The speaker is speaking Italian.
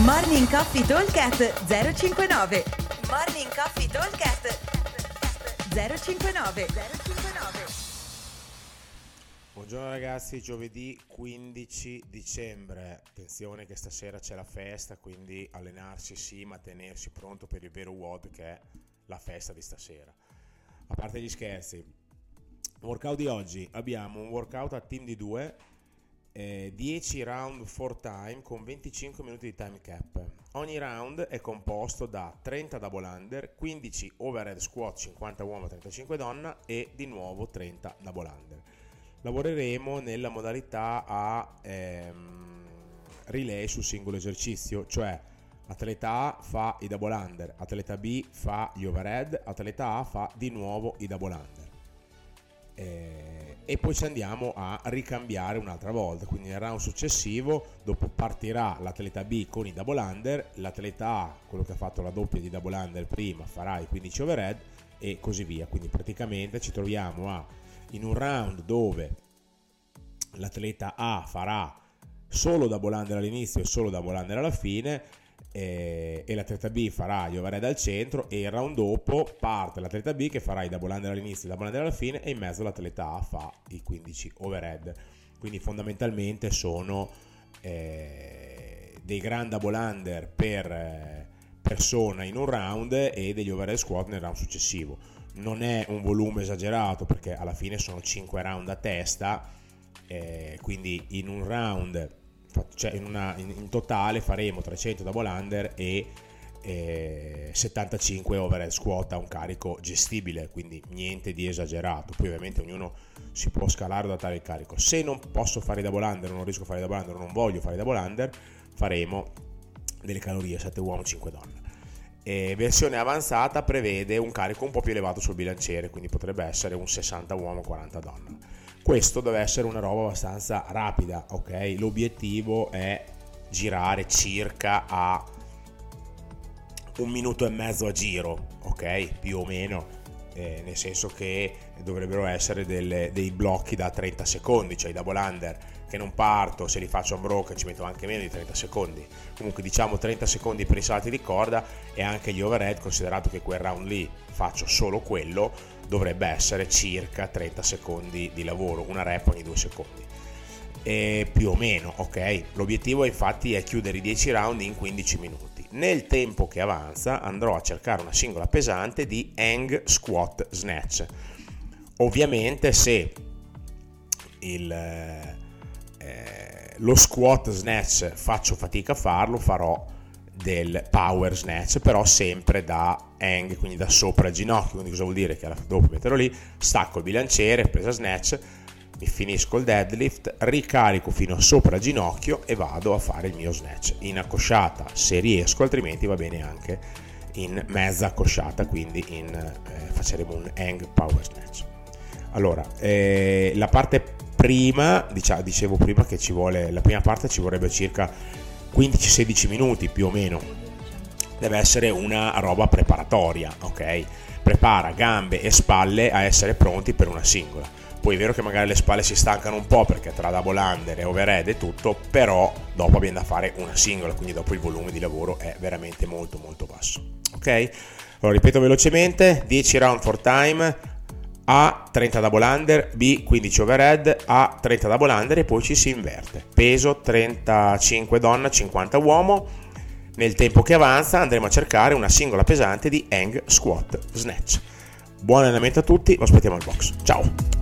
Morning Coffee Talkcast 059 Morning Coffee Talkcast 059 059 Buongiorno ragazzi, giovedì 15 dicembre. Attenzione che stasera c'è la festa, quindi allenarsi sì, ma tenersi pronto per il vero WOD che è la festa di stasera. A parte gli scherzi, workout di oggi abbiamo un workout a team di due eh, 10 round for time con 25 minuti di time cap. Ogni round è composto da 30 double under, 15 overhead squat 50 uomo 35 donna e di nuovo 30 double under. Lavoreremo nella modalità a ehm, relay sul singolo esercizio, cioè atleta A fa i double under, atleta B fa gli overhead, atleta A fa di nuovo i double under. Eh, e poi ci andiamo a ricambiare un'altra volta. Quindi nel round successivo, dopo partirà l'atleta B con i double under, l'atleta A, quello che ha fatto la doppia di double under prima, farà i 15 overhead e così via. Quindi praticamente ci troviamo a, in un round dove l'atleta A farà solo double under all'inizio e solo double under alla fine eh, e l'atleta B farà gli overhead al centro e il round dopo parte l'atleta B che farà i double under all'inizio e i double under alla fine e in mezzo l'atleta A fa i 15 overhead. Quindi fondamentalmente sono eh, dei grand double under per eh, persona in un round e degli overhead squat nel round successivo. Non è un volume esagerato perché alla fine sono 5 round a testa eh, quindi in un round cioè in, una, in, in, totale faremo 300 double under e eh, 75 overhead squat a un carico gestibile, quindi niente di esagerato. Poi ovviamente ognuno si può scalare adattare il carico. Se non posso fare i double under, non riesco a fare i double under, non voglio fare i double under, faremo delle calorie 7 uomo 5 donne. E versione avanzata prevede un carico un po' più elevato sul bilanciere, quindi potrebbe essere un 60 uomo 40 donna questo deve essere una roba abbastanza rapida, ok? L'obiettivo è girare circa a un minuto e mezzo a giro, ok? Più o meno. Eh, nel senso che dovrebbero essere delle, dei blocchi da 30 secondi, cioè i double under che non parto, se li faccio unbroken ci metto anche meno di 30 secondi. Comunque diciamo 30 secondi per i salti di corda e anche gli overhead, considerato che quel round lì faccio solo quello, dovrebbe essere circa 30 secondi di lavoro, una rep ogni 2 secondi. E più o meno, ok? L'obiettivo infatti è chiudere i 10 round in 15 minuti. Nel tempo che avanza andrò a cercare una singola pesante di hang squat snatch. Ovviamente se il, eh, lo squat snatch faccio fatica a farlo, farò del power snatch, però sempre da hang, quindi da sopra il ginocchio. Quindi cosa vuol dire? Che dopo metterò lì, stacco il bilanciere, presa snatch, mi finisco il deadlift, ricarico fino a sopra ginocchio e vado a fare il mio snatch in accosciata se riesco, altrimenti va bene anche in mezza accosciata, quindi in, eh, faremo un hang power snatch. Allora, eh, la parte prima, diciamo, dicevo prima che ci vuole, la prima parte ci vorrebbe circa 15-16 minuti più o meno. Deve essere una roba preparatoria, ok? Prepara gambe e spalle a essere pronti per una singola. Poi è vero che magari le spalle si stancano un po' perché tra double under e overhead e tutto, però dopo abbiamo da fare una singola, quindi dopo il volume di lavoro è veramente molto molto basso. Ok? Allora ripeto velocemente, 10 round for time, a 30 double under, B 15 overhead, A 30 double under e poi ci si inverte. Peso 35 donna, 50 uomo. Nel tempo che avanza andremo a cercare una singola pesante di hang squat snatch. Buon allenamento a tutti, lo aspettiamo al box. Ciao!